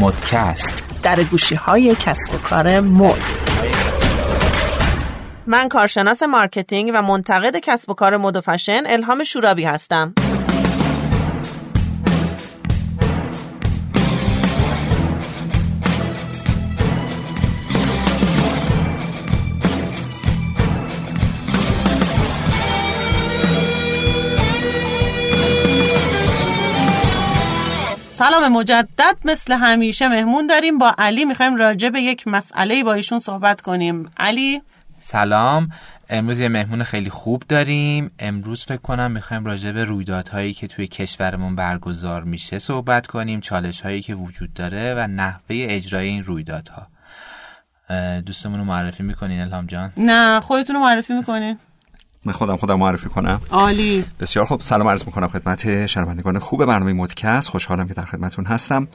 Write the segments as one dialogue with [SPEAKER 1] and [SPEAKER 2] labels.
[SPEAKER 1] مدکست.
[SPEAKER 2] درگوشی های کسب و کار مد. من کارشناس marketing و منتقد کسب و کار مد و فشن الهام شورابی هستم. سلام مجدد مثل همیشه مهمون داریم. با علی می‌خوایم راجع به یک مسئله با ایشون صحبت کنیم. علی؟
[SPEAKER 1] سلام. امروز یه مهمون خیلی خوب داریم. امروز فکر کنم می‌خوایم راجع به رویدادهایی که توی کشورمون برگزار میشه صحبت کنیم چالش هایی که وجود داره و نحوه اجرای این رویدادها. دوستمون رو معرفی می‌کنین الهام جان؟
[SPEAKER 2] نه خودتون رو معرفی می‌کنین.
[SPEAKER 3] من خودم خودم معرفی کنم.
[SPEAKER 2] عالی.
[SPEAKER 3] بسیار خوب. سلام عرض می‌کنم خدمت شنوندگان خوب برنامه مدکست خوشحالم که در خدمتون هستم.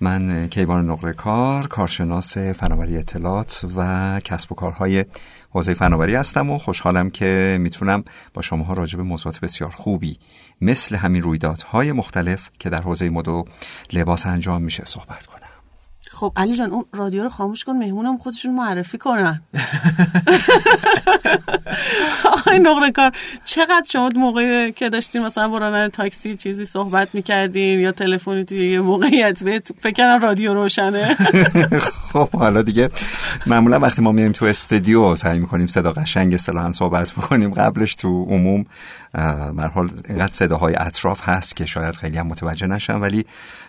[SPEAKER 3] من کیوان نقره کار کارشناس فناوری اطلاعات و کسب و کارهای حوزه فناوری هستم و خوشحالم که می‌تونم با شماها راجع به موضوعات بسیار خوبی مثل همین رویدادهای مختلف که در حوزه مد و لباس انجام میشه صحبت کنم.
[SPEAKER 2] خب علی جان اون رادیو رو خاموش کن مهمونم خودشون معرفی کنن. آقای نقره کار چقدر شما موقعی که داشتیم مثلا برانه تاکسی چیزی صحبت می‌کردین یا تلفنی توی یه موقعیت به فکر رادیو روشنه؟
[SPEAKER 3] خب حالا دیگه معمولا وقتی ما میایم تو استودیو سعی می‌کنیم صدا قشنگ اصطلاحا صحبت بکنیم قبلش تو عموم. به حال اینقدر صداهای اطراف هست که شاید خیلی هم متوجه نشن ولی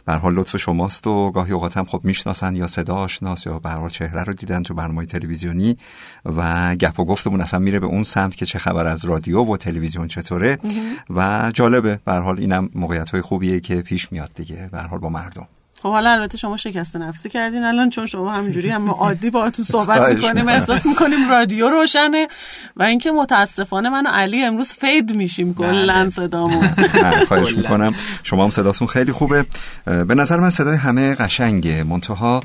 [SPEAKER 3] به حال لطف شماست و گاهی اوقات هم خب می‌شناسن یا صدا آشناس یا به حال چهره رو دیدن تو برنامه تلویزیونی و گپ و گفتمون اصلا میره به اون سمت که چه خبر از رادیو و تلویزیون چطوره. و جالبه به حال اینم موقعیت های خوبیه که پیش میاد دیگه به حال با مردم.
[SPEAKER 2] خب حالا البته شما شکست نفسی کردین الان چون شما همینجوری هم عادی باهاتون صحبت می‌کنیم احساس می‌کنیم رادیو روشنه و اینکه متاسفانه من و علی امروز فید میشیم کلا صدامون.
[SPEAKER 3] خواهش می‌کنم. شما هم صداتون خیلی خوبه. به نظر من صدای همه قشنگه. منتها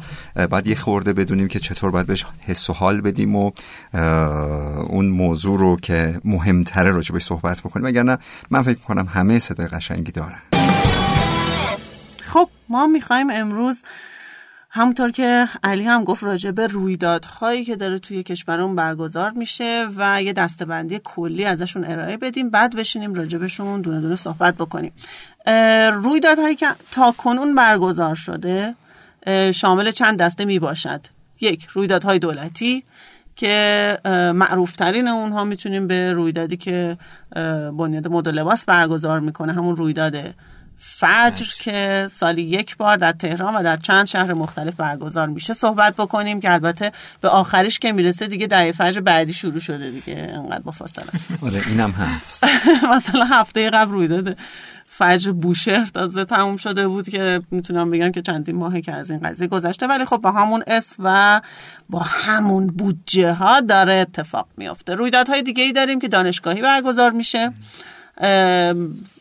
[SPEAKER 3] باید یه خورده بدونیم که چطور باید بهش حس و حال بدیم و اون موضوع رو که مهمتره راجبش صحبت بکنیم. اگر من فکر می‌کنم همه صدای قشنگی دارن.
[SPEAKER 2] خب ما می‌خوایم امروز همونطور که علی هم گفت راجع به رویدادهایی که داره توی کشورمون برگزار میشه و یه دستبندی کلی ازشون ارائه بدیم بعد بشینیم راجبشون دونه دونه صحبت بکنیم. رویدادهایی که تا کنون برگزار شده شامل چند دسته می باشد یک رویدادهای دولتی که معروفترین اونها می‌تونیم به رویدادی که بنیاد مد لباس برگزار می‌کنه همون رویداد فجر که سالی یک بار در تهران و در چند شهر مختلف برگزار میشه صحبت بکنیم که البته به آخرش که می‌رسه دیگه دعیه فجر بعدی شروع شده دیگه. انقدر با فاصله است.
[SPEAKER 3] آره اینم هست.
[SPEAKER 2] مثلا هفته قبل روی داده فجر بوشهر تازه تموم شده بود که می‌تونم بگم که چندین ماهه که از این قضیه گذشته. ولی خب با همون اسم و با همون بودجه ها داره اتفاق میافته. رویدادهای دیگه ای داریم که دانشگاهی برگزار میشه.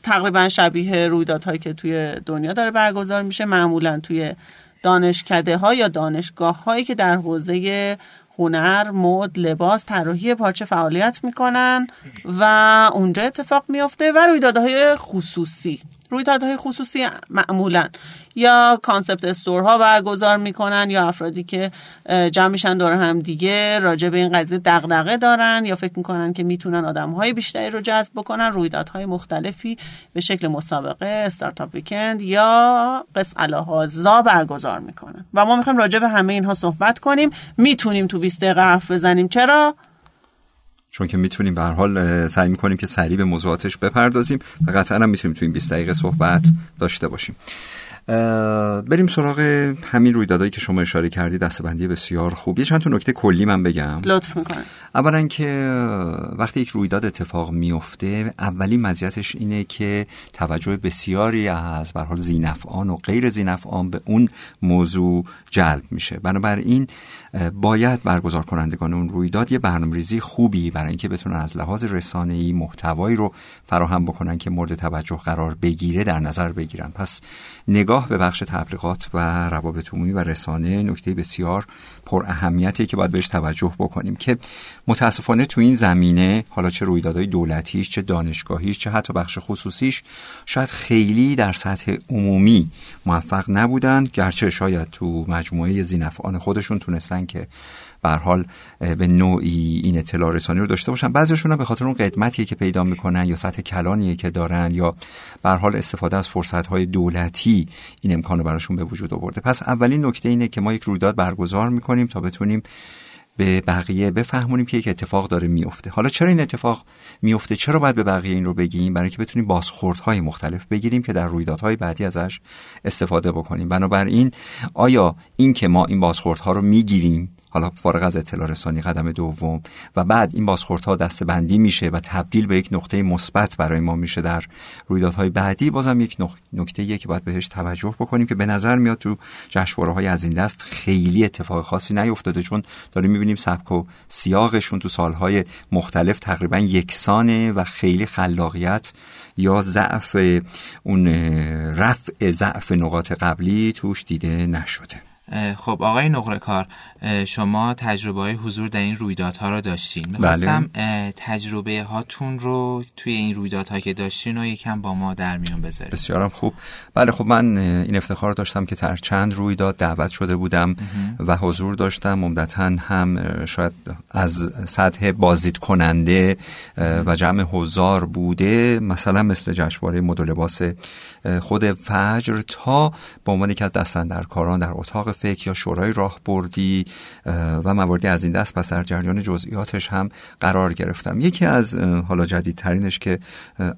[SPEAKER 2] تقریبا شبیه رویدادهایی که توی دنیا داره برگزار میشه. معمولا توی دانشکده ها یا دانشگاه هایی که در حوزه هنر، مد، لباس، طراحی پارچه فعالیت می‌کنن و اونجا اتفاق میافته و رویدادهای خصوصی. رویدادهای خصوصی معمولا. یا کانسپت استورها برگزار می‌کنن یا افرادی که جمع میشن دور هم دیگه راجع به این قضیه دغدغه دارن یا فکر می‌کنن که می‌تونن آدمهای بیشتری رو جذب بکنن رویدادهای مختلفی به شکل مسابقه استارتاپ ویکند یا قص الهازا برگزار می‌کنن. و ما می‌خوایم راجع به همه اینها صحبت کنیم. می‌تونیم تو 20 دقیقه حرف بزنیم. چرا؟
[SPEAKER 3] چون که می‌تونیم به هر حال سعی می‌کنیم که سریع به موضوعاتش بپردازیم و قطعا هم می‌تونیم تو این 20 دقیقه صحبت داشته باشیم. بریم سراغ همین رویدادهایی که شما اشاره کردید دستبندی بسیار خوبی چند تا نکته کلی من بگم.
[SPEAKER 2] لطف می‌کنم.
[SPEAKER 3] اولا که وقتی یک رویداد اتفاق میفته اولین مزیتش اینه که توجه بسیاری از به حال زینفعان و غیر زینفعان به اون موضوع جلب میشه. بنابراین باید برگزار کنندگان اون رویداد یه برنامه‌ریزی خوبی برای اینکه بتونن از لحاظ رسانه‌ای محتوایی رو فراهم بکنن که مورد توجه قرار بگیره در نظر بگیرن. پس نگاه به بخش تبلیغات و روابط عمومی و رسانه نکته بسیار پر اهمیتی که باید بهش توجه بکنیم که متاسفانه تو این زمینه حالا چه رویدادهای دولتیش چه دانشگاهیش چه حتی بخش خصوصیش شاید خیلی در سطح عمومی موفق نبودن. گرچه شاید تو مجموعه زینفعان خودشون تونستن که به حال به نوعی این اطلاع رسانی رو داشته باشن. بعضیشون به خاطر اون قدمتی که پیدا می‌کنن یا سطح کلانی که دارن یا به حال استفاده از فرصت های دولتی این امکان رو براشون به وجود آورده. پس اولین نکته اینه که ما یک رویداد برگزار می‌کنیم تا بتونیم به بقیه بفهمونیم که یک اتفاق داره میفته. حالا چرا این اتفاق میفته؟ چرا باید به بقیه این رو بگیم؟ برای اینکه بتونیم بازخوردهای مختلف بگیریم که در رویدادهای بعدی ازش استفاده بکنیم. بنابراین آیا این که ما این بازخوردها رو می‌گیریم حالا فارغ از اطلاع رسانی قدم دوم و بعد این بازخوردها دسته بندی میشه و تبدیل به یک نقطه مثبت برای ما میشه در رویدادهای بعدی. بازم یک نکته که باید بهش توجه بکنیم که به نظر میاد تو جشنواره های از این دست خیلی اتفاق خاصی نیفتاده چون داریم می‌بینیم سبک و سیاقشون تو سالهای مختلف تقریبا یکسانه و خیلی خلاقیت یا ضعف اون رفع ضعف نقاط قبلی توش دیده نشده.
[SPEAKER 1] خب آقای نقره کار شما تجربه های حضور در این رویدادها رو داشتین. می‌خواستم بله. تجربه هاتون رو توی این رویدادها که داشتین و یکم با ما در میون بذارید
[SPEAKER 3] بسیارم خوب. بله خب من این افتخار رو داشتم که در چند رویداد دعوت شده بودم و حضور داشتم. عمدتا هم شاید از سطح بازدید کننده و جمع هزار بوده. مثلا مثل جشنواره مد لباس خود فجر تا به عنوان که از در کاران در اتاق فکر یا شورای راهبردی و مواردی از این دست پس در جریان جزئیاتش هم قرار گرفتم. یکی از حالا جدیدترینش که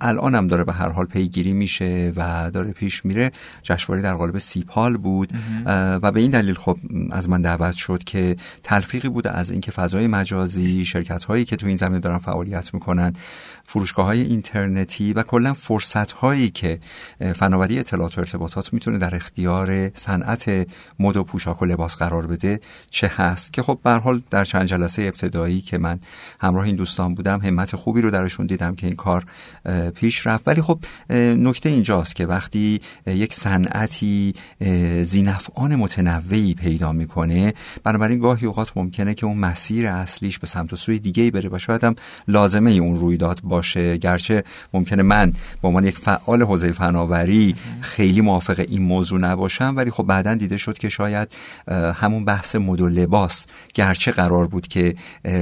[SPEAKER 3] الان هم داره به هر حال پیگیری میشه و داره پیش میره جشنواره در قالب سیپال بود. و به این دلیل خب از من دعوت شد که تلفیقی بوده از اینکه فضای مجازی شرکت هایی که تو این زمینه دارن فعالیت می‌کنن فروشگاه های اینترنتی و کلا فرصت هایی که فناوری اطلاعات و ارتباطات می‌تونه در اختیار صنعت مد و پوشاک و لباس قرار بده چه هست که خب به حال در چند جلسه ابتدایی که من همراه این دوستان بودم همت خوبی رو درشون دیدم که این کار پیش رفت. ولی خب نکته اینجاست که وقتی یک صنعتی زینفعان متنوعی پیدا می‌کنه بنابراین گاهی اوقات ممکنه که اون مسیر اصلیش به سمت و سوی دیگه ای بره و شاید هم لازمه اون رویداد باشه. گرچه ممکنه من به عنوان یک فعال حوزه فناوری خیلی موافق این موضوع نباشم ولی خب بعدا دیده شد که شاید همون بحث مد و لباس گرچه قرار بود که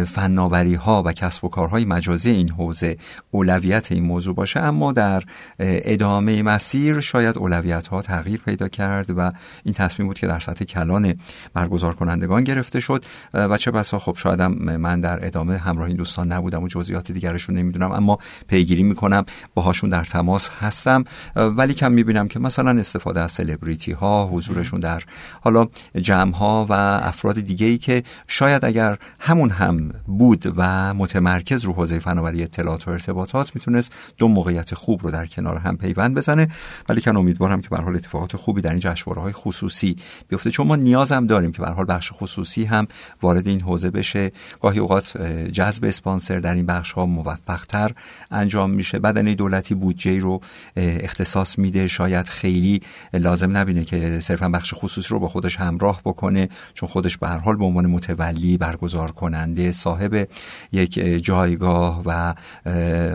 [SPEAKER 3] فناوری ها و کسب و کارهای مجازی این حوزه اولویت این موضوع باشه اما در ادامه مسیر شاید اولویت ها تغییر پیدا کرد و این تصمیم بود که در سطح کلان برگزار کنندگان گرفته شد. و چه بسا خب شایدم من در ادامه همراه این دوستان نبودم و جزئیات دیگرش رو نمی‌دونم اما پیگیری می‌کنم باهاشون در تماس هستم. ولی کم می‌بینم که مثلا استفاده از سلبریتی ها حضورشون در حالا جمع ها و افراد دیگه ای که شاید اگر همون هم بود و متمرکز رو حوزه فناوری اطلاعات و ارتباطات می‌تونست دو موقعیت خوب رو در کنار هم پیوند بزنه. ولی کن امیدوارم که به حال اتفاقات خوبی در این جشنواره های خصوصی بیفته. چون ما نیاز هم داریم که به حال بخش خصوصی هم وارد این حوزه بشه. گاهی اوقات جذب اسپانسر در این بخش ها موفق تر انجام میشه. بدن دولتی بودجه رو اختصاص میده. شاید خیلی لازم نبینه که صرفا بخش خصوصی رو با خودش همراه بکنه چون خودش به هر حال به عنوان متولی برگزار کننده صاحب یک جایگاه و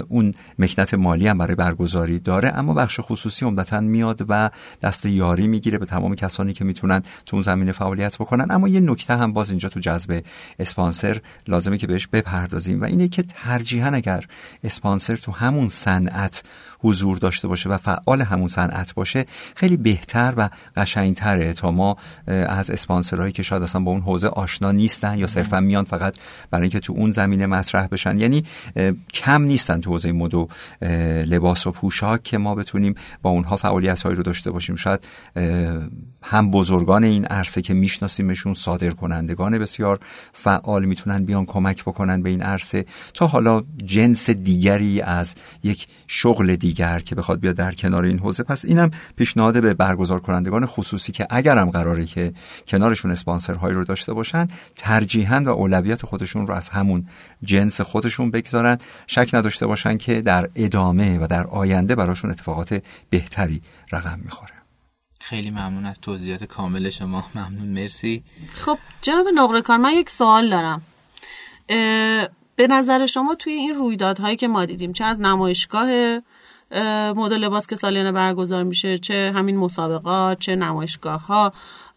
[SPEAKER 3] اون مکنت مالی هم برای برگزاری داره. اما بخش خصوصی عمدتا میاد و دست یاری می‌گیره به تمام کسانی که می‌تونن تو اون زمینه فعالیت بکنن. اما یه نکته هم باز اینجا تو جذب اسپانسر لازمه که بهش بپردازیم و اینه که ترجیحاً اگر اسپانسر تو همون صنعت حضور داشته باشه و فعال همون صنعت باشه خیلی بهتر و قشنگتره تا ما از اسپانسرهایی که شاید اصلا با حوزه آشنا نیستن یا صرفا میان فقط برای اینکه تو اون زمینه مطرح بشن. یعنی کم نیستن تو حوزه مد و لباس و پوشاک که ما بتونیم با اونها فعالیت هایی رو داشته باشیم. شاید هم بزرگان این عرصه که میشناسیمشون صادر کنندگان بسیار فعال می‌تونن بیان کمک بکنن به این عرصه تا حالا جنس دیگری از یک شغل دیگر که بخواد بیاد در کنار این حوزه. پس اینم پیشنهاد به برگزار کنندگان خصوصی که اگرم قراره که کنارشون اسپانسرهایی رو داشته باشن ترجیحاً و اولویت خودشون رو از همون جنس خودشون بگذارن. شک نداشته باشن که در ادامه و در آینده براشون اتفاقات بهتری رقم می‌خوره.
[SPEAKER 1] خیلی ممنون از توضیحات کامل شما. ممنون مرسی.
[SPEAKER 2] خب جناب نقره کار من یک سوال دارم. به نظر شما توی این رویدادهایی که ما دیدیم چه از نمایشگاه مدل لباس که سالیانه برگزار میشه چه همین مسابقات چه نمایشگاه ها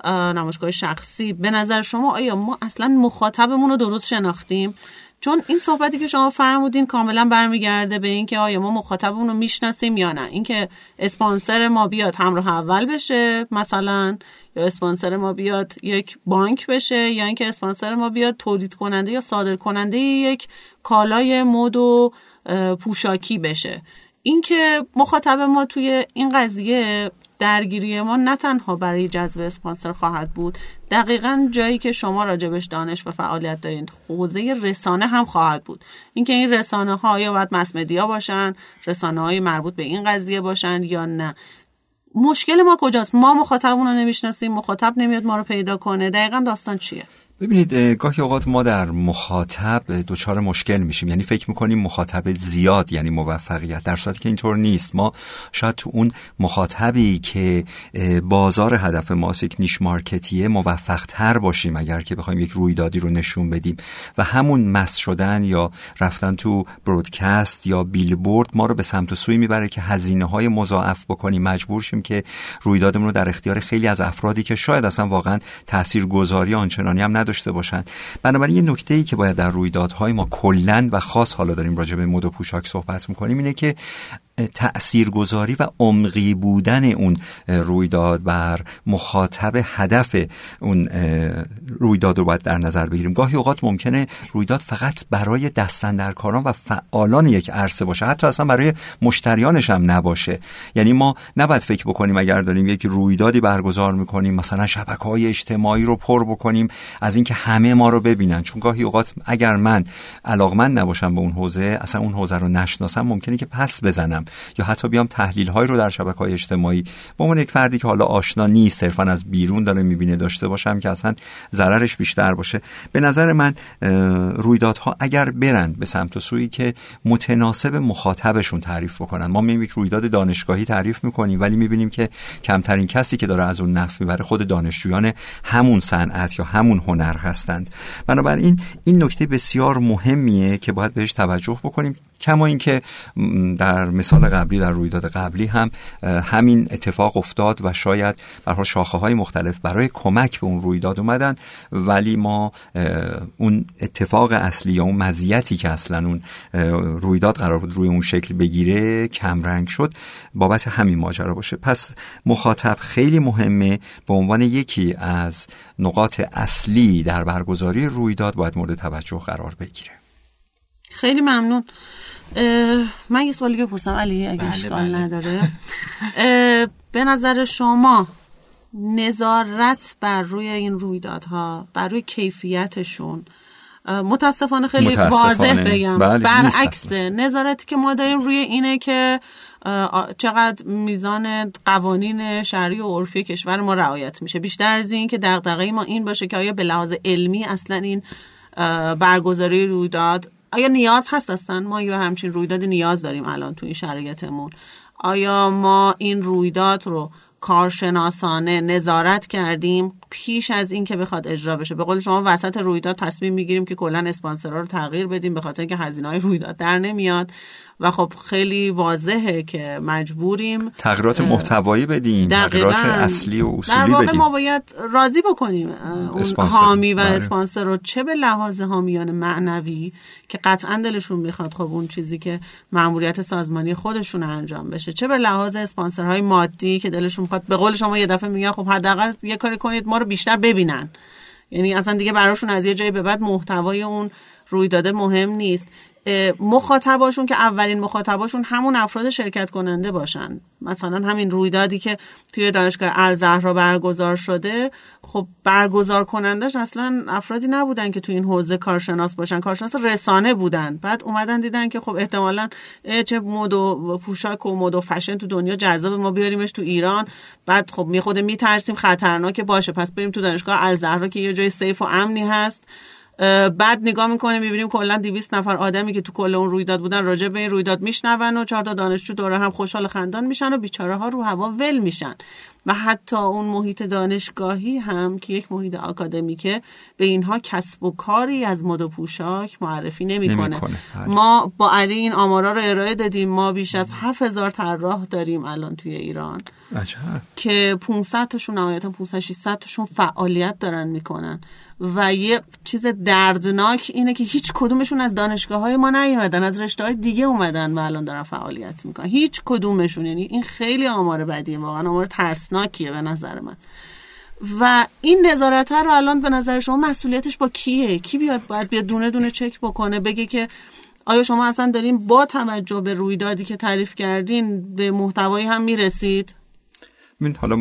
[SPEAKER 2] نمایشگاه شخصی. به نظر شما آیا ما اصلا مخاطبمون رو درست شناختیم؟ چون این صحبتی که شما فرمودین کاملا برمیگرده به اینکه آیا ما مخاطبمون رو می‌شناسیم یا نه. اینکه اسپانسر ما بیاد همراه اول بشه مثلا یا اسپانسر ما بیاد یک بانک بشه یا اینکه اسپانسر ما بیاد تولید کننده یا صادر کننده یک کالای مد و پوشاکی بشه. اینکه مخاطب ما توی این قضیه درگیری ما نه تنها برای جذب اسپانسر خواهد بود دقیقا جایی که شما راجبش دانش و فعالیت دارین حوزه رسانه هم خواهد بود. اینکه این رسانه ها یا باید مسمدیا باشن رسانه های مربوط به این قضیه باشن یا نه. مشکل ما کجاست؟ ما مخاطبمون رو نمی‌شناسیم مخاطب نمیاد ما رو پیدا کنه. دقیقا داستان چیه؟
[SPEAKER 3] ببینید گاهی اوقات ما در مخاطب دچار مشکل میشیم. یعنی فکر می‌کنیم مخاطب زیاد یعنی موفقیت. در صورتی که اینطور نیست. ما شاید تو اون مخاطبی که بازار هدف ماست یک نیش مارکتیه موفق تر باشیم اگر که بخوایم یک رویدادی رو نشون بدیم. و همون مس شدن یا رفتن تو برودکست یا بیلبورد ما رو به سمت و سوی می‌بره که هزینه های مضاعف بکنیم. مجبور شیم که رویدادمون رو در اختیار خیلی از افرادی که شاید اصلا واقعا تاثیرگذاری آنچنانی هم داشته باشند. بنابراین یه نکته ای که باید در رویدادهای ما کلا و خاص حالا داریم راجع به مد و پوشاک صحبت می‌کنیم اینه که تاثیرگذاری و عمقی بودن اون رویداد بر مخاطب هدف اون رویداد رو باید در نظر بگیریم. گاهی اوقات ممکنه رویداد فقط برای دستندرکاران و فعالان یک عرصه باشه. حتی اصلا برای مشتریانش هم نباشه. یعنی ما نباید فکر بکنیم اگر داریم یک رویدادی برگزار می‌کنیم مثلا شبکه های اجتماعی رو پر بکنیم از اینکه همه ما رو ببینن. چون گاهی اوقات اگر من علاقمند نباشم به اون حوزه اصلا اون حوزه رو نشناسم ممکنه که پس بزنم. یا حتی بیام تحلیل های رو در شبکه های اجتماعی. به عنوان یک فردی که حالا آشنا نیست صرفا از بیرون داره می‌بینه داشته باشم که اصلا ضررش بیشتر باشه. به نظر من رویدادها اگر برند به سمت و سویی که متناسب مخاطبشون تعریف بکنن. ما می‌بینیم رویداد دانشگاهی تعریف می‌کنیم ولی می‌بینیم که کمترین کسی که داره از اون نفع می‌بره خود دانشجویان همون صنعت یا همون هنر هستند. بنابراین این نکته بسیار مهمیه که باید بهش توجه بکنیم. کما اینکه در مثال قبلی در رویداد قبلی هم همین اتفاق افتاد و شاید به شاخه های مختلف برای کمک به اون رویداد اومدن ولی ما اون اتفاق اصلی یا اون مزیتی که اصلا اون رویداد قرار بود روی اون شکل بگیره کمرنگ شد بابت همین ماجرا باشه. پس مخاطب خیلی مهمه به عنوان یکی از نقاط اصلی در برگزاری رویداد باید مورد توجه قرار بگیره.
[SPEAKER 2] خیلی ممنون. من یه سوالی بپرسم علی اگه بله اشکال بله. نداره. به نظر شما نظارت بر روی این رویدادها بر روی کیفیتشون متاسفانه خیلی متاسفانه. واضح بگم. بله برعکس نظارتی که ما داریم روی اینه که چقدر میزان قوانین شهری و عرفی کشور ما رعایت میشه. بیشتر از این که دغدغه ما این باشه که آیا به لحاظ علمی اصلا این برگزاری رویداد آیا نیاز هست اصلا؟ ما یا همچین رویداد نیاز داریم الان تو این شرایطمون. آیا ما این رویداد رو کارشناسانه نظارت کردیم پیش از این که بخواد اجرا بشه. به قول شما وسط رویداد تصمیم می‌گیریم که کلا اسپانسرها رو تغییر بدیم به خاطر اینکه هزینه های رویداد در نمیاد. و خب خیلی واضحه که مجبوریم.
[SPEAKER 3] تغییرات محتوایی بدیم تغییرات اصلی و اصولی در واقع بدیم
[SPEAKER 2] ما باید راضی بکنیم اون حامی و بله. اسپانسر رو چه به لحاظ حامیان معنوی که قطعا دلشون می‌خواد خب اون چیزی که ماموریت سازمانی خودشون انجام بشه چه به لحاظ اسپانسرهای مادی که دلشون می‌خواد به قول شما یه دفعه میگن خب حداقل یه کاری کنید ما رو بیشتر ببینن. یعنی اصلا دیگه براشون از یه جایی به بعد محتوای اون رویداده مهم نیست. مخاطباشون که اولین مخاطباشون همون افراد شرکت کننده باشن. مثلا همین رویدادی که توی دانشگاه الزهرا برگزار شده خب برگزار کنندش اصلا افرادی نبودن که توی این حوزه کارشناس باشن. کارشناس رسانه بودن. بعد اومدن دیدن که خب احتمالا چه مد و پوشاک و مد و فشن تو دنیا جذاب ما بیاریمش تو ایران. بعد خب می خود میترسیم خطرناکه باشه. پس بریم تو دانشگاه الزهرا که یه جای سیف و امنی هست. بعد نگاه می‌کنیم می‌بینیم کلا 200 نفر آدمی که تو کل اون رویداد بودن راجع به این رویداد میشنون و چهار تا دانشجو دوره هم خوشحال خندان میشن و بیچاره ها رو هوا ول میشن. و حتی اون محیط دانشگاهی هم که یک محیط آکادمیکه به اینها کسب و کاری از مد و پوشاک معرفی نمی‌کنه.
[SPEAKER 3] بله.
[SPEAKER 2] ما با علی این آمارا رو ارائه دادیم. ما بیش از 7000 طراح داریم الان توی ایران.
[SPEAKER 3] عجب.
[SPEAKER 2] که 500 تاشون نهایتا 500 600 تاشون فعالیت دارن می‌کنن. و یه چیز دردناک اینه که هیچ کدومشون از دانشگاه های ما نیومدن از رشته های دیگه اومدن و الان دارن فعالیت می‌کنن. هیچ کدومشون یعنی این خیلی آمار بدیه واقعا آمار ترسناکیه به نظر من. و این نظارت رو الان به نظر شما مسئولیتش با کیه؟ کی بیاد باید بیاد دونه دونه چک بکنه بگه که آیا شما اصلا دارین با توجه به رویدادی که تعریف کردین به محتوایی هم می‌رسید؟
[SPEAKER 3] ببین حالا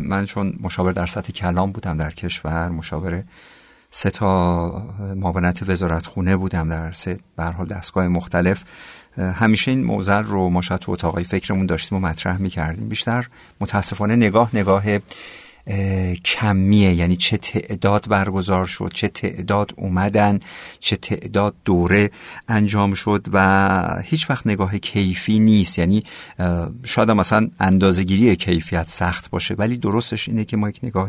[SPEAKER 3] من چون مشاور در سطح کلام بودم در کشور مشاور سه تا معاونت وزارت خونه بودم در سه به حال دستگاه مختلف. همیشه این موزل رو ما شاید تو اتاقای فکرمون داشتیم و مطرح می‌کردیم. بیشتر متاسفانه نگاه نگاه کمیه. یعنی چه تعداد برگزار شد چه تعداد اومدن چه تعداد دوره انجام شد و هیچ وقت نگاه کیفی نیست. یعنی شاید مثلا اندازگیری کیفیت سخت باشه ولی درستش اینه که ما یک نگاه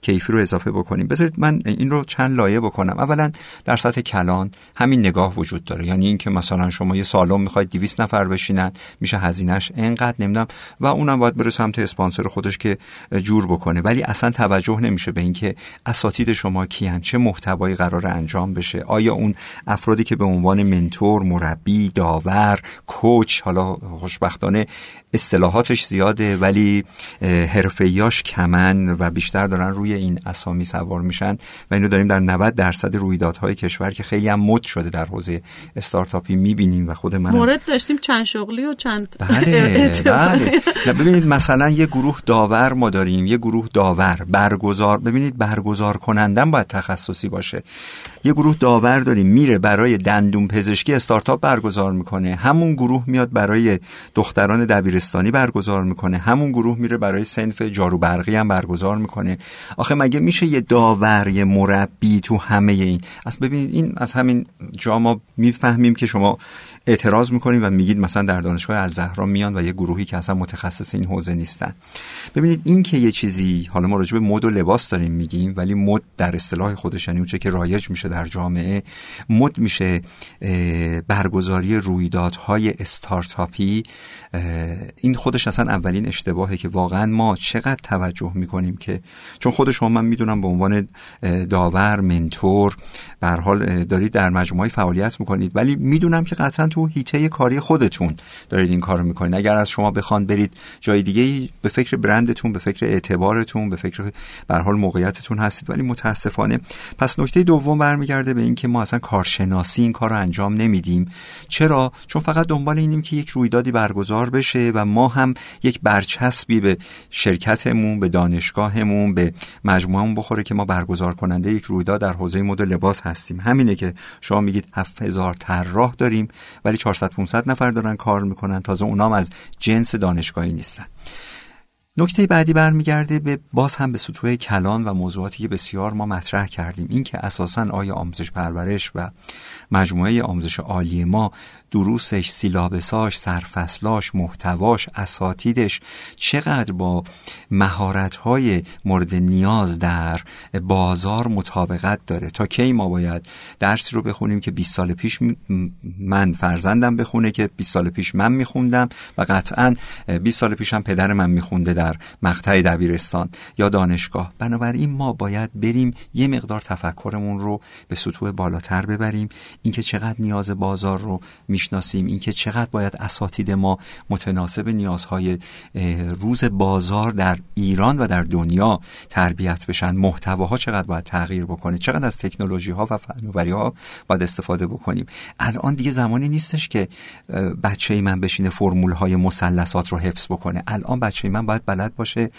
[SPEAKER 3] کیفی رو اضافه بکنیم. بذارید من این رو چند لایه بکنم. اولا در سطح کلان همین نگاه وجود داره. یعنی اینکه مثلا شما یه سالن می‌خواید 200 نفر بشینن میشه هزینهش انقدر نمی‌دونم و اونم باید بره سمت اسپانسر خودش که جور بکنه. ولی اصلا توجه نمیشه به اینکه اساتید شما کیان چه محتوایی قرار انجام بشه. آیا اون افرادی که به عنوان منتور مربی داور کوچ حالا خوشبختانه اصطلاحاتش زیاده ولی حرفیاش کمن و بیشتر دارن روی این اسامی سوار میشن و اینو داریم در 90 درصد رویدادهای کشور که خیلی هم مد شده در حوزه استارتاپی می‌بینیم و خود من
[SPEAKER 2] مورد داشتیم چند شغلی و چند
[SPEAKER 3] بله بله. ببینید مثلا یه گروه داور ما داریم یه گروه داور برگزار ببینید برگزار کنندن باید تخصصی باشه. یه گروه داور داریم میره برای دندون پزشکی استارتاپ برگزار می‌کنه. همون گروه میاد برای دختران دبیرستانی برگزار می‌کنه. همون گروه میره برای سنف جارو برقی هم برگزار می‌کنه. آخه مگه میشه یه داور یه مربی تو همه این؟ از ببینید این از همین جا ما می‌فهمیم که شما اعتراض می‌کنید و میگید مثلا در دانشگاه الزهرا میان و یه گروهی که اصلا متخصص این حوزه نیستن. ببینید این که یه چیزی حالا ما راجع به مد و لباس داریم میگیم ولی مد در اصطلاح خودش یعنی اون که رایج میشه در جامعه مد میشه برگزاری رویدادهای استارتاپی. این خودش اصلا اولین اشتباهه که واقعا ما چقدر توجه می‌کنیم که چون خود شما من می‌دونم به عنوان داور منتور به حال دارید در مجموعه فعالیت می‌کنید. ولی می‌دونم که قطعا تو هیته کاری خودتون دارید این کارو می‌کنید. اگر از شما بخوان برید جای دیگه به فکر برندتون به فکر اعتبارتون به فکر به حال موقعیتتون هستید. ولی متاسفانه پس نکته دوم برمیگرده به اینکه ما اصلا کارشناسی این کار رو انجام نمیدیم. چرا؟ چون فقط دنبال اینیم که یک رویدادی برگزار بشه و ما هم یک برچسبی به شرکتمون به دانشگاهمون به مجموعهمون بخوره که ما برگزار کننده یک رویداد در حوزه مد لباس هستیم. همینه که شما میگید 7000 طراح داریم ولی 400 500 نفر دارن کار می‌کنن. تازه اونام از جنس دانشگاهی نیستن. نکته بعدی برمیگرده به باز هم به سطوح کلان و موضوعاتی که بسیار ما مطرح کردیم. این که اساسا آیا آموزش پرورش و مجموعه آموزش عالی ما دروسش، سیلابساش، سرفصلاش، محتواش، اساتیدش چقدر با مهارت‌های مورد نیاز در بازار مطابقت داره؟ تا کی ما باید درسی رو بخونیم که 20 سال پیش من فرزندم بخونه که 20 سال پیش من میخوندم و قطعا 20 سال پیش هم پدر من میخونده در مقطع دبیرستان یا دانشگاه. بنابراین ما باید بریم یه مقدار تفکرمون رو به سطوح بالاتر ببریم. اینکه چقدر نیاز بازار رو می‌شناسیم اینکه چقدر باید اساتید ما متناسب نیازهای روز بازار در ایران و در دنیا تربیت بشن. محتواها چقدر باید تغییر بکنه؟ چقدر از تکنولوژی ها و فناوری ها باید استفاده بکنیم؟ الان دیگه زمانی نیستش که بچه من بشینه فرمول های مثلثات رو حفظ بکنه. الان بچه من باید بلد باشه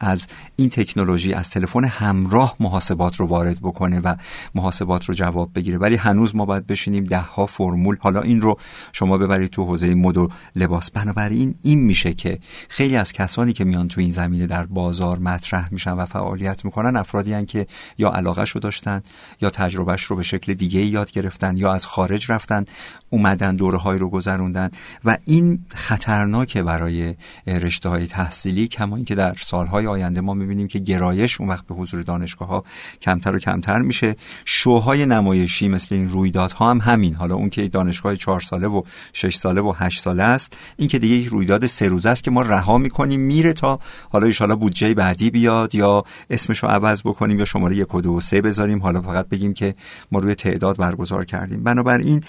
[SPEAKER 3] از این تکنولوژی از تلفن همراه محاسبات رو وارد بکنه و محاسبات رو جواب بگیره. ولی هنوز ما باید بشینیم ده ها فرمول. حالا این رو شما ببرید تو حوزه مد و لباس. بنابراین این میشه که خیلی از کسانی که میان تو این زمینه در بازار مطرح میشن و فعالیت می‌کنن افرادی هن که یا علاقه رو داشتن یا تجربهش رو به شکل دیگه یاد گرفتن یا از خارج رفتن اومدن دوره های رو گذروندن و این خطرناکه برای رشته های تحصیلی کما اینکه در سالهای آینده ما می‌بینیم که گرایش اون وقت به حضور دانشگاه ها کمتر و کمتر میشه. شوهای نمایشی مثل این رویدادها هم همین. حالا اون که دانشگاه چهار ساله و شش ساله و هشت ساله است. این که دیگه یک رویداد سه روزه است که ما رها می‌کنیم میره تا حالا ان بودجه بعدی بیاد یا اسمشو عوض بکنیم یا شماره یک و دو و سه بذاریم. حالا فقط بگیم که ما روی تعداد برگزار کردیم. بنابراین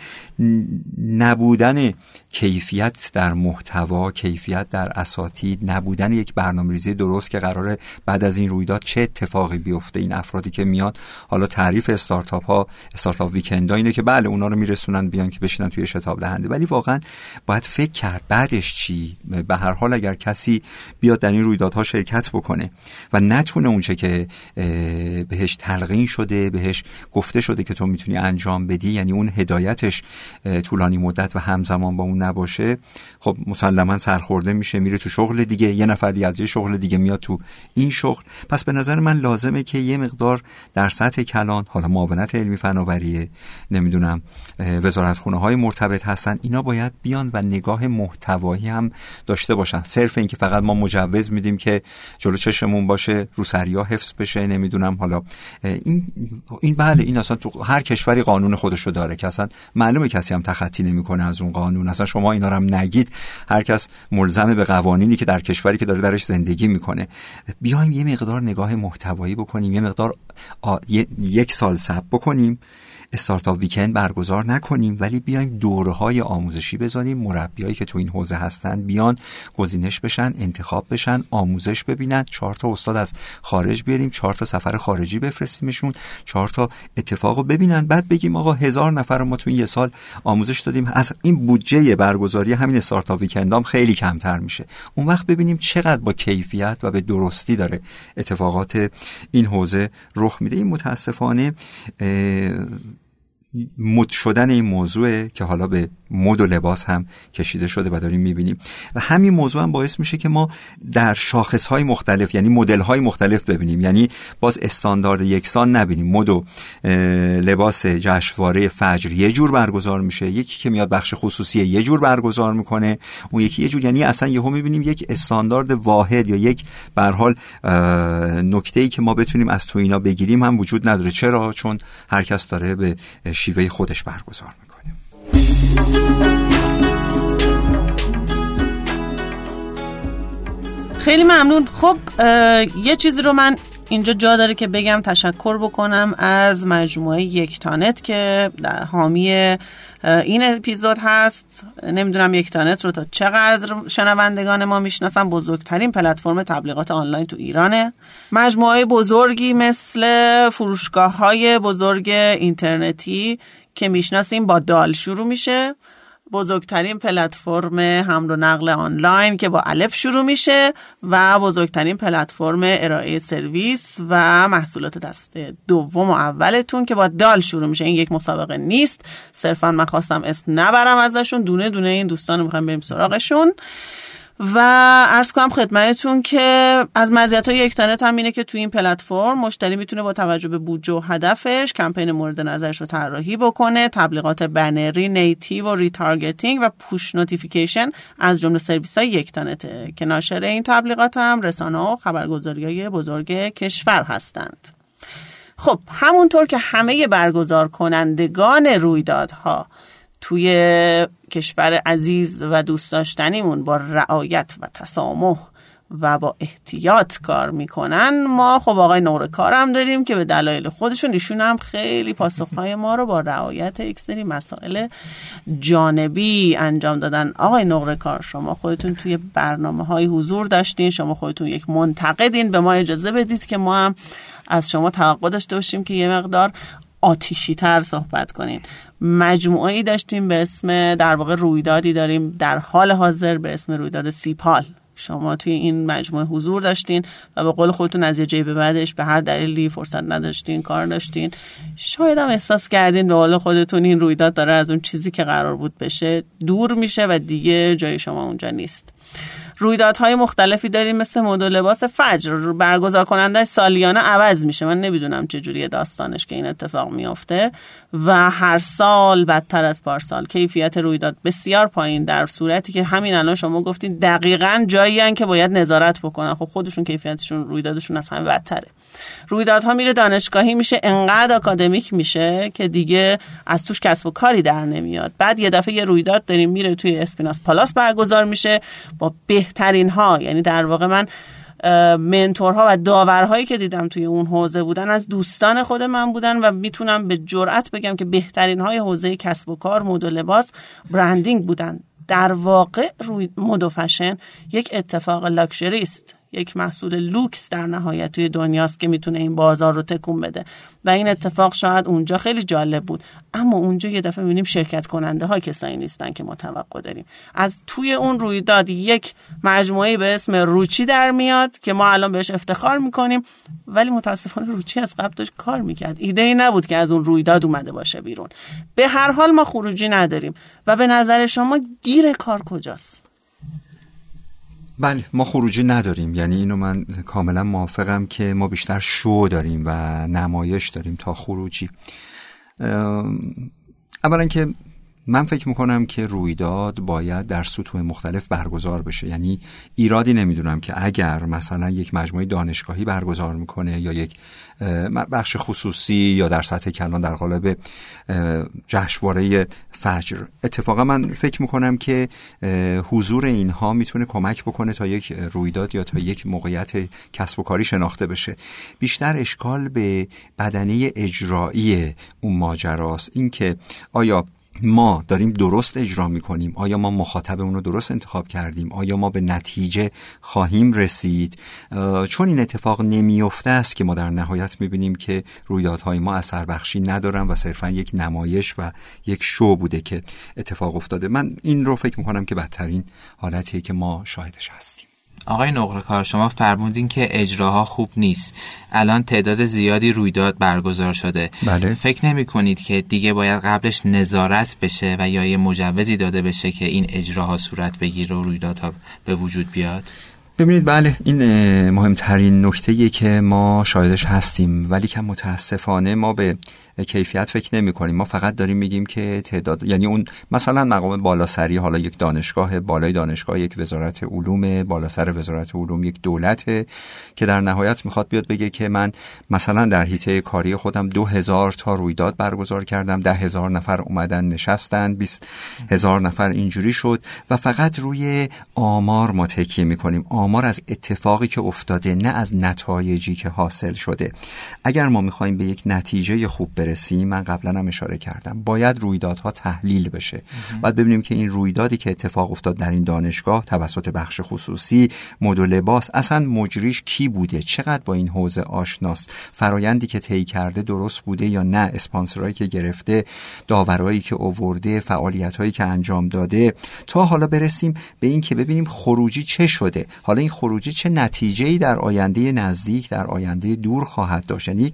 [SPEAKER 3] نبودن کیفیت در محتوا کیفیت در اساتید نبودن یک برنامه‌ریزی درست که قراره بعد از این رویداد چه اتفاقی بیفته این افرادی که میاد حالا تعریف استارتاپ ها استارتاپ ویکند اینه که بله اونا رو میرسونن بیان که بشینن توی شتاب دهنده. ولی واقعا باید فکر کرد بعدش چی. به هر حال اگر کسی بیاد در این رویدادها شرکت بکنه و نتونه اونچه که بهش تلقین شده بهش گفته شده که تو می‌تونی انجام بدی یعنی اون هدایتش طولانی مدت و همزمان با اون نباشه خب مسلما سرخورده میشه میره تو شغل دیگه. یه نفر دیگه از یه شغل دیگه میاد تو این شغل. پس به نظر من لازمه که یه مقدار در سطح کلان حالا معاونت علمی فناوری نمی‌دونم وزارت خونه های مرتبط هستن اینا باید بیان و نگاه محتوایی هم داشته باشن. صرف اینکه فقط ما مجوز میدیم که جلو چشمون باشه رو سریا حفظ بشه نمی‌دونم حالا. این این بله این اصلا تو هر کشوری قانون خودشو داره که اصلا معلومه کسی هم تخطی نمی‌کنه از اون قانون. اصلا شما اینا رو هم نگید هر کس ملزم به قوانینی که در کشوری که داره درش زندگی می‌کنه. بیایم یه مقدار نگاه محتوایی بکنیم یه مقدار یک سال صبر بکنیم. استارتاپ ویکند برگزار نکنیم ولی بیایم دوره های آموزشی بذاریم مربیایی که تو این حوزه هستن بیان گزینش بشن انتخاب بشن آموزش ببینن. چهار تا استاد از خارج بیاریم چهار تا سفر خارجی بفرستیمشون چهار تا اتفاق ببینن. بعد بگیم آقا هزار نفر ما تو این یه سال آموزش دادیم. از این بودجه برگزاری همین استارتاپ ویکندام خیلی کمتر میشه. اون وقت ببینیم چقدر با کیفیت و به درستی داره اتفاقات این حوزه رخ میده. این متاسفانه مد شدن این موضوع که حالا به مد و لباس هم کشیده شده و داریم می‌بینیم. و همین موضوع هم باعث میشه که ما در شاخص های مختلف یعنی مدل های مختلف ببینیم. یعنی باز استاندارد یکسان نبینیم. مد و لباس جشنواره فجر یه جور برگزار میشه. یکی که میاد بخش خصوصی یه جور برگزار می‌کنه. اون یکی یه جور یعنی اصلا یهو می‌بینیم یک استاندارد واحد یا یک به حال نکته ای که ما بتونیم از تو اینا بگیریم هم وجود نداره. چرا؟ چون هر کس داره به شیوه خودش برگزار می‌کنه.
[SPEAKER 2] خیلی ممنون. خب یه چیزی رو من اینجا جا داره که بگم تشکر بکنم از مجموعه یک تانت که حامی این اپیزود هست. نمی‌دونم یک تانت رو تا چقدر شنوندگان ما می‌شناسن. بزرگترین پلتفرم تبلیغات آنلاین تو ایرانه. مجموعه بزرگی مثل فروشگاه های بزرگ اینترنتی که می‌شناسیم با دال شروع میشه. بزرگترین پلتفرم حمل و نقل آنلاین که با الف شروع میشه و بزرگترین پلتفرم ارائه سرویس و محصولات دست دوم و اولتون که با دال شروع میشه. این یک مسابقه نیست. صرفا من خواستم اسم نبرم ازشون. دونه دونه این دوستان رو می‌خوایم بریم سراغشون. و عرض کنم خدمتتون که از مزیت های یکتانت هم اینه که توی این پلتفرم مشتری می‌تونه با توجه به بودجه و هدفش کمپین مورد نظرش رو طراحی بکنه تبلیغات بنری native و retargeting و push notification از جمله سرویس های یکتانته که ناشر این تبلیغات هم رسانه و خبرگزاری های بزرگ کشور هستند. خب همونطور که همه برگزار کنندگان رویدادها توی کشور عزیز و دوست داشتنیمون با رعایت و تسامح و با احتیاط کار می‌کنن. ما خب آقای نور کارم داریم که به دلایل خودشون ایشون هم خیلی پاسخهای ما رو با رعایت یک سری مسائل جانبی انجام دادن. آقای نور کار شما خودتون توی برنامه های حضور داشتین شما خودتون یک منتقدین. به ما اجازه بدید که ما هم از شما توقع داشته باشیم که یه مقدار آتیشی تر صحبت کنین. مجموعه داشتیم به اسم در واقع رویدادی داریم در حال حاضر به اسم رویداد سیپال. شما توی این مجموعه حضور داشتین و به قول خودتون از یه جایی به بعدش به هر دلیلی فرصت نداشتین کار داشتین شاید هم احساس کردین به قول خودتون این رویداد داره از اون چیزی که قرار بود بشه دور میشه و دیگه جای شما اونجا نیست. رویدادهای مختلفی داریم مثل مد لباس فجر. برگزار کننده سالیانه عوض میشه. من نمی‌دونم چه جوری داستانش که این اتفاق میافته. و هر سال بدتر از پارسال. کیفیت رویداد بسیار پایین در صورتی که همین الان شما گفتین دقیقا جایی که باید نظارت بکنن. خب خودشون کیفیتشون رویدادشون از همه بدتره. رویدادها میره دانشگاهی میشه انقدر آکادمیک میشه که دیگه از توش کسب و کاری در نمیاد. بعد یه دفعه یه رویداد داریم میره توی اسپیناس پالاس برگزار میشه با بهترین ها یعنی در واقع من منتورها و داورهایی که دیدم توی اون حوزه بودن از دوستان خود من بودن و می‌تونم به جرأت بگم که بهترین های حوزه کسب و کار مد و لباس برندینگ بودن. در واقع روی مد و فشن یک اتفاق لاکچری است یک محصول لوکس در نهایت توی دنیاست که می‌تونه این بازار رو تکون بده. و این اتفاق شاید اونجا خیلی جالب بود. اما اونجا یه دفعه می‌بینیم شرکت کننده ها کسایی نیستن که ما توقع داریم. از توی اون رویداد یک مجموعه به اسم روچی در میاد که ما الان بهش افتخار می‌کنیم. ولی متاسفانه روچی از قبل داشت کار می‌کرد. ایده ای نبود که از اون رویداد اومده باشه بیرون. به هر حال ما خروجی نداریم. و به نظر شما گیر کار کجاست؟
[SPEAKER 3] بله. ما خروجی نداریم. یعنی اینو من کاملا موافقم که ما بیشتر شو داریم و نمایش داریم تا خروجی. اولا که من فکر می‌کنم که رویداد باید در سطوح مختلف برگزار بشه. یعنی ایرادی نمی‌دونم که اگر مثلا یک مجموعه دانشگاهی برگزار می‌کنه یا یک بخش خصوصی یا در سطح کلان در قالب جشنواره فجر. اتفاقا من فکر می‌کنم که حضور اینها می‌تونه کمک بکنه تا یک رویداد یا تا یک موقعیت کسب و کاری شناخته بشه. بیشتر اشکال به بدنه اجرایی اون ماجراست. اینکه آیا ما داریم درست اجرا می‌کنیم. آیا ما مخاطبمون رو درست انتخاب کردیم؟ آیا ما به نتیجه خواهیم رسید؟ چون این اتفاق نمیفته است که ما در نهایت می‌بینیم که رویدادهای ما اثر بخشی ندارن و صرفا یک نمایش و یک شو بوده که اتفاق افتاده. من این رو فکر می‌کنم که بدترین حالتیه که ما شاهدش هستیم.
[SPEAKER 1] آقای نقره کار شما فرمودین که اجراها خوب نیست. الان تعداد زیادی رویداد برگزار شده.
[SPEAKER 3] بله.
[SPEAKER 1] فکر نمی کنید که دیگه باید قبلش نظارت بشه و یا یه مجوزی داده بشه که این اجراها صورت بگیره و رویدادها به وجود بیاد؟
[SPEAKER 3] ببینید بله این مهمترین نکته که ما شاهدش هستیم. ولی که متاسفانه ما به کیفیت فکر نمی کنیم ما فقط داریم میگیم که تعداد یعنی اون مثلا مقام بالاسری حالا یک دانشگاه بالای دانشگاه یک وزارت علوم بالاسر وزارت علوم یک دولته که در نهایت می‌خواد بیاد بگه که من مثلا در حیطه کاری خودم دو هزار تا رویداد برگزار کردم ده هزار نفر اومدن نشستن بیست هزار نفر اینجوری شد و فقط روی آمار ما تکیه می‌کنیم. آمار از اتفاقی که افتاده نه از نتایجی که حاصل شده. اگر ما می‌خوایم به یک نتیجه خوب برسیم من قبلا هم اشاره کردم باید رویدادها تحلیل بشه. باید ببینیم که این رویدادی که اتفاق افتاد در این دانشگاه توسط بخش خصوصی مد و لباس اصلا مجریش کی بوده؟ چقدر با این حوزه آشناست؟ فرایندی که طی کرده درست بوده یا نه؟ اسپانسرایی که گرفته داورایی که اوورده فعالیتهایی که انجام داده. تا حالا برسیم به این که ببینیم خروجی چه شده. حالا این خروجی چه نتیجه‌ای در آینده نزدیک در آینده دور خواهد داشت. یعنی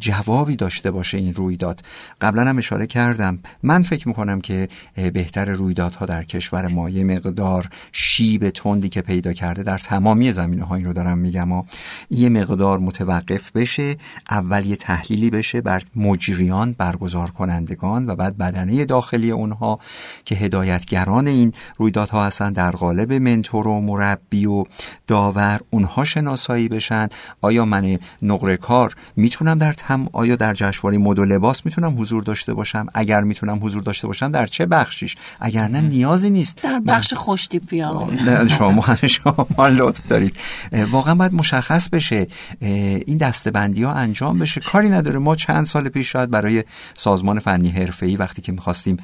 [SPEAKER 3] جوابی داشته باشه. این رویداد. قبلا هم اشاره کردم. من فکر می‌کنم که بهتر رویدادها در کشور ما یه مقدار شیب تندی که پیدا کرده در تمامی زمینه های رو دارم میگم و یه مقدار متوقف بشه اول یه تحلیلی بشه بر مجریان برگزار کنندگان و بعد بدنه داخلی اونها که هدایتگران این رویدادها هستن در قالب منتور و مربی و داور اونها شناسایی بشن. آیا من نقره کار می‌تونم در تم آیا در جشنواره مد و لباس می‌تونم حضور داشته باشم؟ اگر می‌تونم حضور داشته باشم در چه بخشیش؟ اگر نه نیازی نیست.
[SPEAKER 2] در بخش خوشتیپی
[SPEAKER 3] شما شما لطف دارید. واقعا باید مشخص بشه. این دستبندی ها انجام بشه. کاری نداره. ما چند سال پیش شاید برای سازمان فنی حرفه‌ای وقتی که می‌خواستیم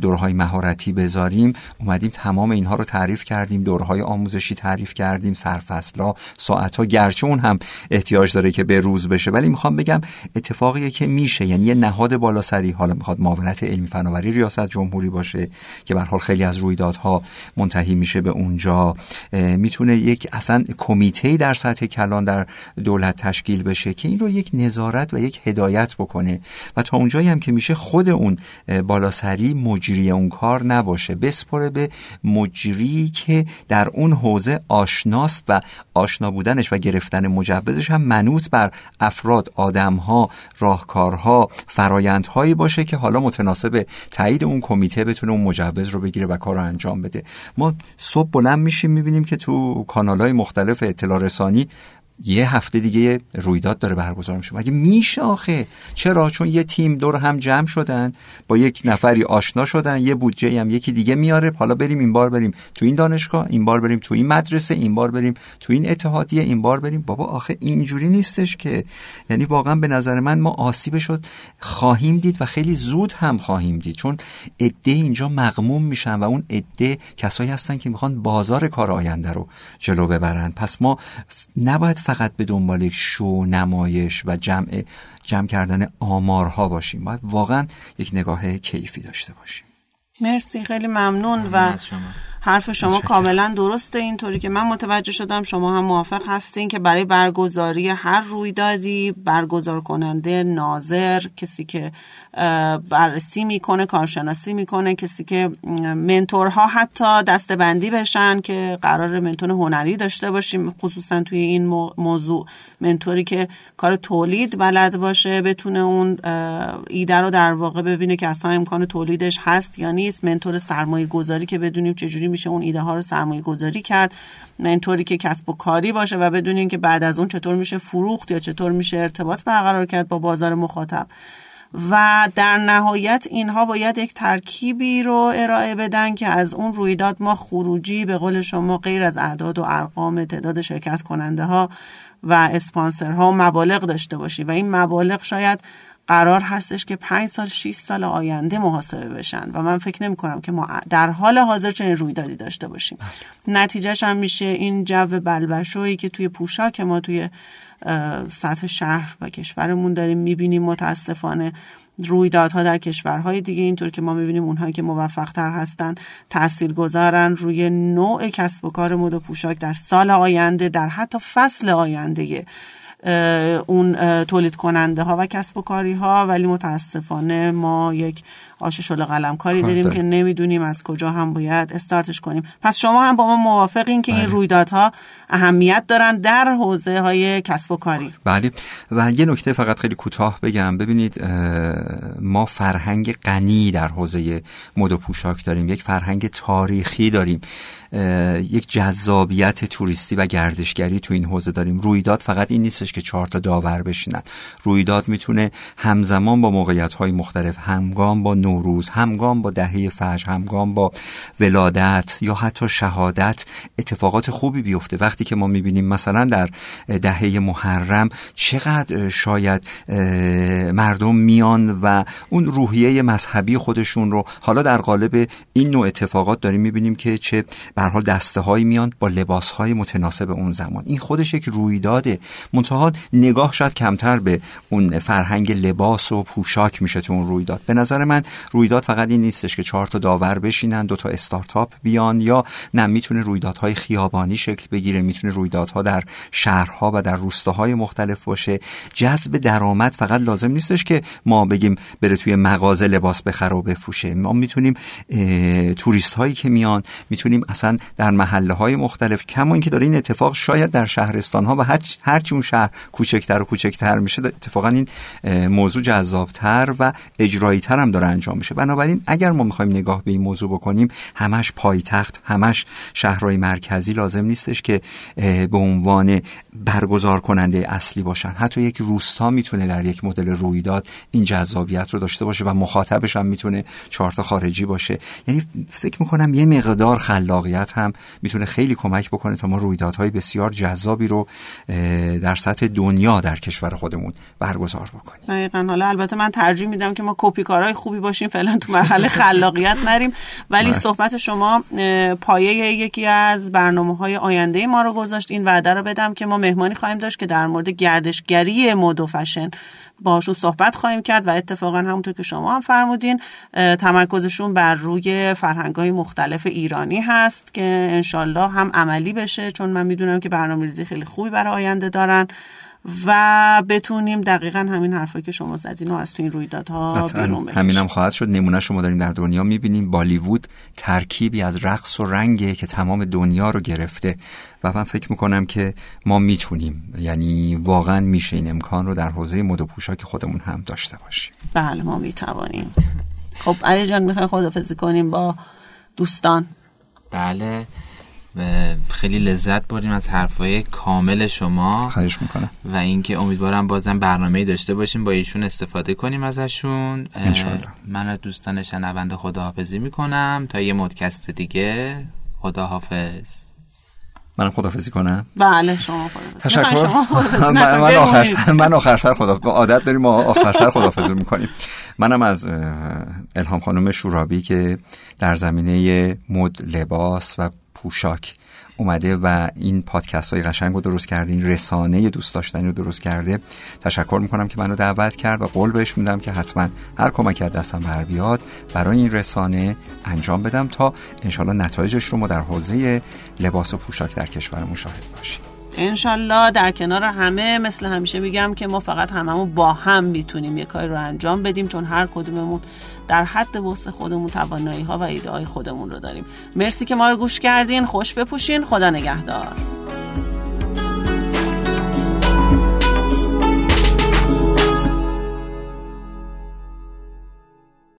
[SPEAKER 3] دورهای مهارتی بذاریم اومدیم تمام اینها رو تعریف کردیم دورهای آموزشی تعریف کردیم سرفصلا ساعت ها گرچه اون هم احتیاج داره که به روز بشه. ولی می‌خوام بگم اتفاقیه که میشه. میشه یعنی یه نهاد بالاسری. حالا می‌خواد معاونت علمی فناوری ریاست جمهوری باشه که به حال خیلی از رویدادها منتهی میشه به اونجا. می‌تونه یک اصلا کمیته در سطح کلان در دولت تشکیل بشه که این رو یک نظارت و یک هدایت بکنه. و تا اونجایی هم که میشه خود اون بالاسری مجری اون کار نباشه. بسپره به مجری که در اون حوزه آشناست و آشنا بودنش و گرفتن مجوزش هم منوط بر افراد آدمها راهکارها فرایندهایی باشه که حالا متناسب تایید اون کمیته بتونه اون مجوز رو بگیره و کار رو انجام بده. ما صبح بلند میشیم می‌بینیم که تو کانال های مختلف اطلاع رسانی یه هفته دیگه رویداد داره برگزار میشه. مگه میشه آخه؟ چرا؟ چون یه تیم دور هم جمع شدن با یک نفری آشنا شدن یه بودجه هم یکی دیگه میاره. حالا بریم این بار بریم تو این دانشگاه این بار بریم تو این مدرسه این بار بریم تو این اتحادیه این بار بریم. بابا آخه اینجوری نیستش که. یعنی واقعا به نظر من ما آسیب شد خواهیم دید و خیلی زود هم خواهیم دید. چون عده اینجا مغموم میشن و اون عده کسایی هستن که می‌خوان بازار کار آینده رو جلو ببرن. پس ما نباید فقط به دنبال یک شو نمایش و جمع جمع کردن آمارها باشیم. باید واقعا یک نگاه کیفی داشته باشیم.
[SPEAKER 2] مرسی خیلی ممنون و حرف شما کاملا درسته اینطوری که من متوجه شدم شما هم موافق هستین که برای برگزاری هر رویدادی برگزار کننده ناظر کسی که بررسی می‌کنه کارشناسی می‌کنه کسی که منتورها حتی دستبندی بشن که قرار منتور هنری داشته باشیم خصوصا توی این موضوع. منتوری که کار تولید بلد باشه بتونه اون ایده رو در واقع ببینه که اصلا امکان تولیدش هست یا نیست. منتور سرمایه گذاری که بدونیم چجوری میشه اون ایده ها رو سرمایه گذاری کرد. منتوری که کسب و کاری باشه و بدونیم که بعد از اون چطور میشه فروخت یا چطور میشه ارتباط برقرار کرد با بازار مخاطب. و در نهایت اینها باید یک ترکیبی رو ارائه بدن که از اون رویداد ما خروجی به قول شما غیر از اعداد و ارقام تعداد شرکت کننده ها و اسپانسرها مبالغ داشته باشیم و این مبالغ شاید قرار هستش که پنج سال 6 سال آینده محاسبه بشن و من فکر نمی کنم که ما در حال حاضر چنین رویدادی داشته باشیم. نتیجهش هم میشه این جو بلبشویی که توی پوشاک ما توی سطح شهر و کشورمون داریم می‌بینیم. متاسفانه رویدادها در کشورهای دیگه اینطور که ما می‌بینیم اونهایی که موفق تر هستن تأثیر گذارن روی نوع کسب و کار مد و پوشاک در سال آینده در حتی فصل آینده اون تولید کننده ها و کسب و کاری ها ولی متاسفانه ما یک آش شل قلم کاری داریم که نمی‌دونیم از کجا هم باید استارتش کنیم. پس شما هم با ما موافقین که این بله. رویدادها اهمیت دارن در حوزه های کسب و کاری.
[SPEAKER 3] بله. و یه نکته فقط خیلی کوتاه بگم. ببینید ما فرهنگ غنی در حوزه مد و پوشاک داریم. یک فرهنگ تاریخی داریم. یک جذابیت توریستی و گردشگری تو این حوزه داریم. رویداد فقط این نیستش که چهار تا داور بشینن. رویداد می‌تونه همزمان با موقعیت های مختلف همگام با نوروز همگام با دهه فجر همگام با ولادت یا حتی شهادت اتفاقات خوبی بیفته. وقتی که ما می‌بینیم مثلا در دهه محرم چقدر شاید مردم میان و اون روحیه مذهبی خودشون رو حالا در قالب این نوع اتفاقات داریم می‌بینیم که چه به حال دسته هایی میان با لباس های متناسب اون زمان. این خودش یک رویداده منتها نگاه شاید کمتر به اون فرهنگ لباس و پوشاک میشه تو اون رویداد. به نظر من رویداد فقط این نیستش که چهار تا داور بشینن دو تا استارتاپ بیان یا نه می‌تونه رویدادهای خیابانی شکل بگیره می‌تونه رویدادها در شهرها و در روستاهای مختلف باشه. جذب درآمد فقط لازم نیستش که ما بگیم بره توی مغازه لباس بخره و بفروشه. ما می‌تونیم توریست هایی که میان می‌تونیم اصلا در محله های مختلف کما اینکه داره این اتفاق شاید در شهرستان ها و هر چی اون شهر کوچکتر و کوچکتر میشه اتفاقا این موضوع جذابتر و اجرایی هم داره انجام میشه. بنابراین اگر ما می‌خوایم نگاه به این موضوع بکنیم همش پایتخت همش شهرهای مرکزی لازم نیستش که به عنوان برگزار کننده اصلی باشن. حتی یک روستا می‌تونه در یک مدل رویداد این جذابیت رو داشته باشه و مخاطبش هم می‌تونه چهارتا خارجی باشه. یعنی فکر می‌کنم یه مقدار خلاقیت هم می‌تونه خیلی کمک بکنه تا ما رویدادهای بسیار جذابی رو در سطح دنیا در کشور خودمون برگزار بکنیم.
[SPEAKER 2] حالا البته من ترجیح میدم که ما کپی کارهای خوبی باشیم فعلا تو مرحله خلاقیت نریم. ولی
[SPEAKER 3] بله.
[SPEAKER 2] صحبت شما پایه یکی از برنامه های آینده ما رو گذاشت. این وعده رو بدم که ما مهمانی خواهیم داشت که در مورد گردشگری مد و فشن باشون صحبت خواهیم کرد و اتفاقا همونطور که شما هم فرمودین تمرکزشون بر روی فرهنگ های مختلف ایرانی هست که انشالله هم عملی بشه. چون من می‌دونم که برنامه ریزی خیلی خوبی برای آینده دارن. و بتونیم دقیقا همین حرفایی که شما زدین و از تو این رویدادها بیرون
[SPEAKER 3] همینم خواهد شد. نمونه شما داریم در دنیا می‌بینیم. بالیوود ترکیبی از رقص و رنگه که تمام دنیا رو گرفته. و من فکر می‌کنم که ما می‌تونیم. یعنی واقعا میشه این امکان رو در حوزه مد و پوشاک خودمون هم داشته باشیم.
[SPEAKER 2] بله ما می‌توانیم. خب علی جان می‌خوایم خدافزی کنیم با دوستان؟
[SPEAKER 1] بله. خیلی لذت بردیم از حرفای کامل شما.
[SPEAKER 3] خواهش می‌کنم.
[SPEAKER 1] و اینکه امیدوارم بازم برنامه داشته باشیم با ایشون استفاده کنیم ازشون. من از دوستان شنونده خداحافظی می‌کنم. تا یه مدکست دیگه خداحافظ.
[SPEAKER 3] من خدافزی کنم.
[SPEAKER 2] بله شما
[SPEAKER 3] تشکر. من, من آخر من آخر سر خدا عادت داریم ما آخر سر خدافزی می‌کنیم. منم از الهام خانم شورابی که در زمینه مد لباس و پوشاک اومده و این پادکست های قشنگ رو درست کرده این رسانه دوست داشتنی رو درست کرده. تشکر می‌کنم که منو دعوت کرد و قول بهش میدم که حتما هر کمک از دستم بر بیاد برای این رسانه انجام بدم تا انشالله نتایجش رو ما در حوزه لباس و پوشاک در کشور مشاهد باشیم.
[SPEAKER 2] انشالله در کنار همه مثل همیشه میگم که ما فقط هممون با هم می‌تونیم یه کاری رو انجام بدیم چون هر کدوممون در حد وسط خودمون توانایی ها و ایده های خودمون رو داریم. مرسی که ما رو گوش کردین. خوش بپوشین. خدا نگهدار.